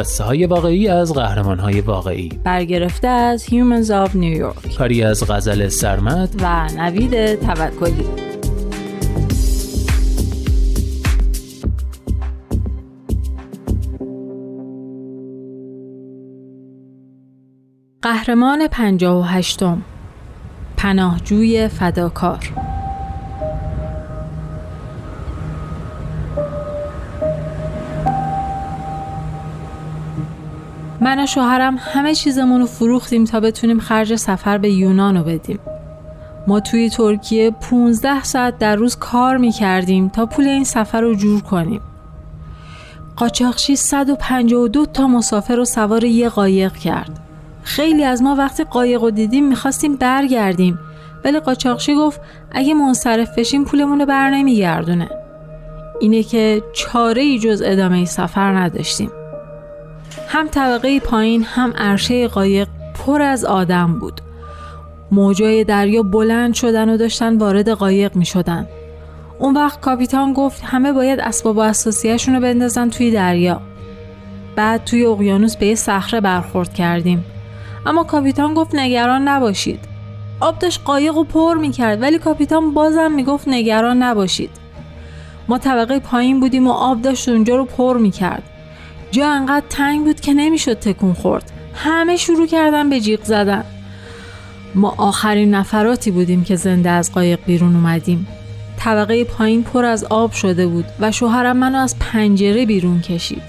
قصه های واقعی از قهرمان های واقعی. برگرفته از Humans of New York. کاری از غزل سرمد. و نوید توکلی. قهرمان پنجاه و هشتم. پناهجوی فداکار. من و شوهرم همه چیزمون رو فروختیم تا بتونیم خرج سفر به یونان رو بدیم. ما توی ترکیه 15 ساعت در روز کار می کردیم تا پول این سفر رو جور کنیم. قاچاقچی 152 تا مسافر رو سوار یه قایق کرد. خیلی از ما وقتی قایق رو دیدیم می‌خواستیم برگردیم ولی قاچاقچی گفت اگه منصرف بشیم پولمون رو بر نمیگردونه. اینه که چاره ای جز ادامه سفر نداشتیم. هم طبقه پایین هم عرشه قایق پر از آدم بود. موجای دریا بلند شدن و داشتن وارد قایق می شدن. اون وقت کاپیتان گفت همه باید اسباب و اساسیهشون رو بندازن توی دریا. بعد توی اقیانوس به یه صخره برخورد کردیم. اما کاپیتان گفت نگران نباشید. آب داشت قایق رو پر می کرد ولی کاپیتان بازم می گفت نگران نباشید. ما طبقه پایین بودیم و آب داشت اونجا رو پر می کرد. جا انقدر تنگ بود که نمی‌شد تکون خورد. همه شروع کردن به جیغ زدن. ما آخرین نفراتی بودیم که زنده از قایق بیرون اومدیم. طبقه پایین پر از آب شده بود و شوهرم منو از پنجره بیرون کشید.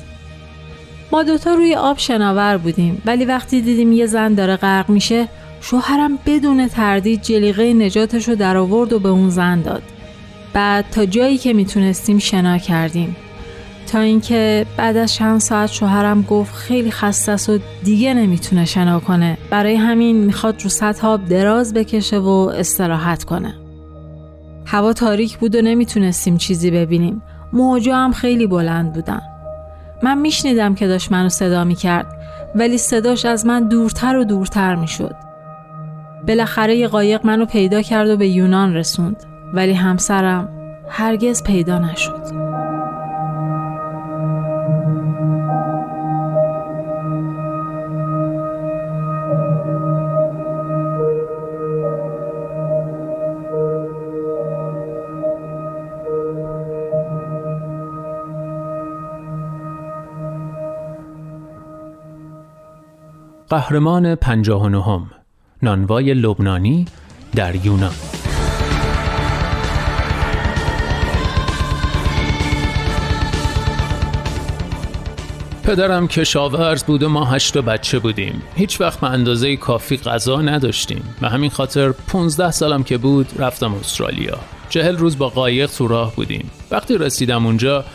ما دوتا روی آب شناور بودیم ولی وقتی دیدیم یه زن داره غرق میشه شوهرم بدون تردید جلیقه نجاتش رو در آورد و به اون زن داد. بعد تا جایی که می‌تونستیم شنا کردیم. تا اینکه بعد از چند ساعت شوهرم گفت خیلی خسته است و دیگه نمی‌تونه شنا کنه. برای همین می‌خواد رو سطح آب دراز بکشه و استراحت کنه. هوا تاریک بود و نمی‌تونستیم چیزی ببینیم. موجا هم خیلی بلند بودن. من میشنیدم که داشت منو صدا می‌کرد ولی صداش از من دورتر و دورتر می‌شد. بالاخره یه قایق منو پیدا کرد و به یونان رسوند ولی همسرم هرگز پیدا نشد. قهرمان پنجاه نهم نانوای لبنانی در یونان. پدرم کشاورز بود و ما هشت بچه بودیم. هیچ وقت به اندازه کافی غذا نداشتیم. و همین خاطر 15 سالم که بود رفتم استرالیا. چهل روز با قایق تو راه بودیم. وقتی رسیدم اونجا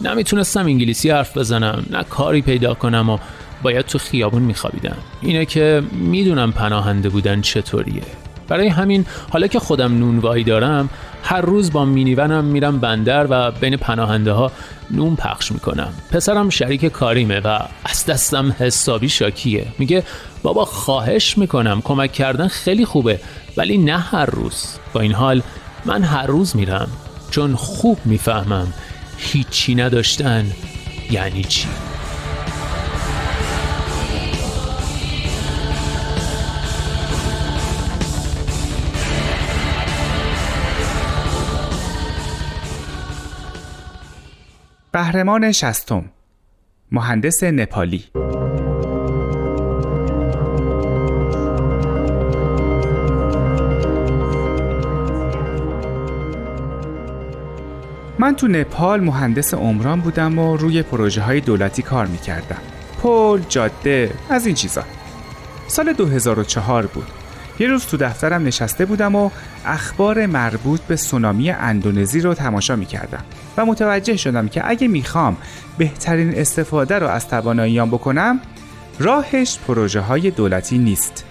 نمی‌تونستم انگلیسی حرف بزنم نه کاری پیدا کنم و باید تو خیابون میخوابیدم اینه که می‌دونم پناهنده بودن چطوریه. برای همین حالا که خودم نونوایی دارم هر روز با مینیونم میرم بندر و بین پناهنده ها نون پخش می‌کنم. پسرم شریک کاریمه و از دستم حسابی شاکیه. میگه بابا خواهش می‌کنم کمک کردن خیلی خوبه ولی نه هر روز. با این حال من هر روز میرم چون خوب می‌فهمم هیچی نداشتن یعنی چی. قهرمان شستم مهندس نپالی. من تو نپال مهندس عمران بودم و روی پروژه های دولتی کار می‌کردم. پل، جاده، از این چیزا. سال 2004 بود. یه روز تو دفترم نشسته بودم و اخبار مربوط به سونامی اندونزی رو تماشا می کردم و متوجه شدم که اگه می‌خوام بهترین استفاده رو از تواناییام بکنم راهش پروژه های دولتی نیست.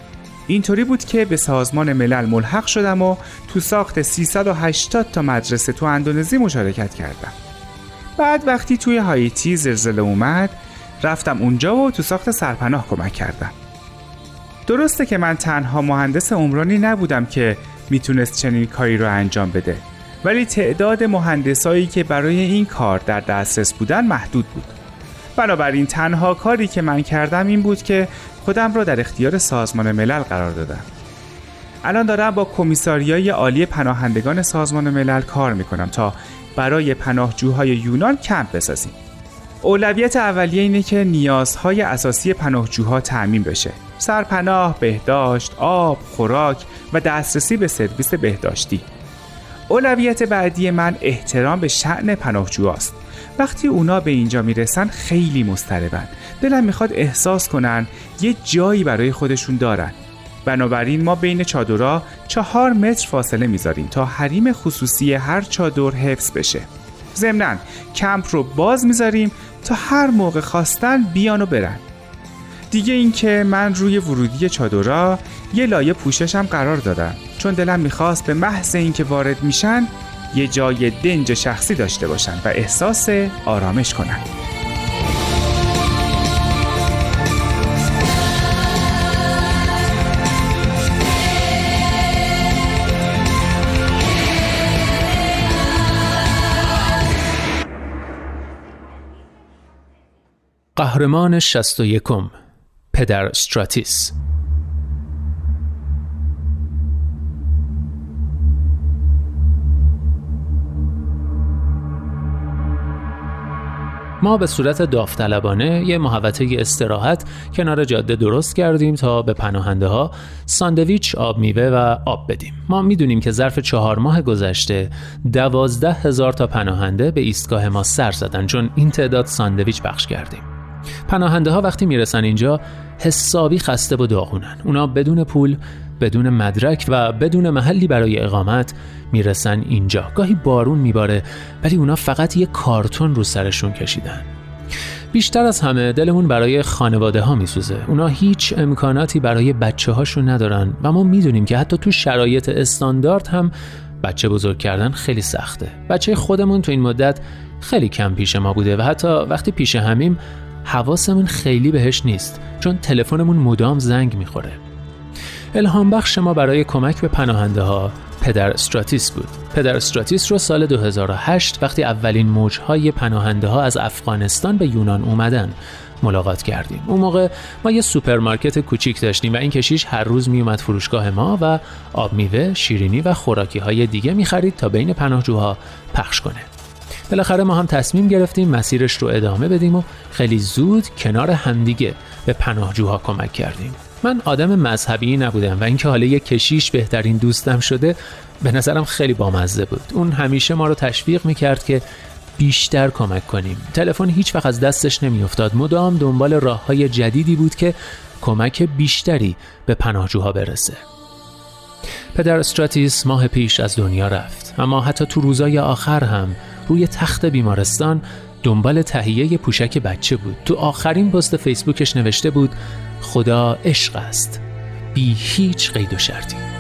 اینطوری بود که به سازمان ملل ملحق شدم و تو ساخت 380 تا مدرسه تو اندونزی مشارکت کردم. بعد وقتی توی هایتی زلزله اومد رفتم اونجا و تو ساخت سرپناه کمک کردم. درسته که من تنها مهندس عمرانی نبودم که می‌تونست چنین کاری رو انجام بده ولی تعداد مهندسایی که برای این کار در دسترس بودن محدود بود. بنابراین تنها کاری که من کردم این بود که خودم را در اختیار سازمان ملل قرار دادم. الان دارم با کمیساریای عالی پناهندگان سازمان ملل کار می‌کنم تا برای پناهجوهای یونان کمپ بسازیم. اولویت اولیه اینه که نیازهای اساسی پناهجوها تعمین بشه. سرپناه، بهداشت، آب، خوراک و دسترسی به سرویس بهداشتی. اولویت بعدی من احترام به شعن پناهجوهاست. وقتی اونا به اینجا می‌رسن خیلی مضطربن. دلم می‌خواد احساس کنن یه جایی برای خودشون دارن. بنابراین ما بین چادرها چهار متر فاصله می‌ذاریم تا حریم خصوصی هر چادر حفظ بشه. ضمنا کمپ رو باز می‌ذاریم تا هر موقع خواستن بیان و برن. دیگه اینکه من روی ورودی چادرها یه لایه پوششم قرار دادم. چون دلم می‌خواست به محض اینکه وارد میشن یه جای دنج شخصی داشته باشن و احساس آرامش کنن. قهرمان 61 پدر استراتیس. ما به صورت داوطلبانه یه محوطه استراحت کنار جاده درست کردیم تا به پناهنده ها ساندویچ آب میوه و آب بدیم. ما می‌دونیم که ظرف چهار ماه گذشته دوازده هزار تا پناهنده به ایستگاه ما سر زدن چون این تعداد ساندویچ بخش کردیم. پناهنده ها وقتی می‌رسن اینجا حسابی خسته و داغونن. اونا بدون پول بدون مدرک و بدون محلی برای اقامت می‌رسن اینجا. گاهی بارون میباره ولی اونا فقط یه کارتون رو سرشون کشیدن. بیشتر از همه دلمون برای خانواده ها میسوزه. اونا هیچ امکاناتی برای بچه هاشون ندارن و ما می‌دونیم که حتی تو شرایط استاندارد هم بچه بزرگ کردن خیلی سخته. بچه خودمون تو این مدت خیلی کم پیش ما بوده و حتی وقتی پیش همیم حواسمون خیلی بهش نیست چون تلفنمون مدام زنگ می‌خوره. الهام بخش ما برای کمک به پناهنده ها پدر استراتیس بود. پدر استراتیس رو سال 2008 وقتی اولین موجهای پناهنده ها از افغانستان به یونان اومدن ملاقات کردیم. اون موقع ما یه سوپرمارکت کوچیک داشتیم و این کشیش هر روز میومد فروشگاه ما و آب میوه، شیرینی و خوراکی های دیگه می‌خرید تا بین پناهجوها پخش کنه. بالاخره ما هم تصمیم گرفتیم مسیرش رو ادامه بدیم و خیلی زود کنار همدیگه به پناهجوها کمک کردیم. من آدم مذهبی نبودم و اینکه حالا یک کشیش بهترین دوستم شده به نظرم خیلی بامزه بود. اون همیشه ما رو تشویق می‌کرد که بیشتر کمک کنیم. تلفن هیچ وقت از دستش نمیافتاد. مدام دنبال راه های جدیدی بود که کمک بیشتری به پناهجوها برسه. پدر استراتیس ماه پیش از دنیا رفت. اما حتی تو روزای آخر هم روی تخت بیمارستان دنبال تهیه پوشک بچه بود. تو آخرین پست فیسبوکش نوشته بود خدا عشق است. بی هیچ قید و شرطی.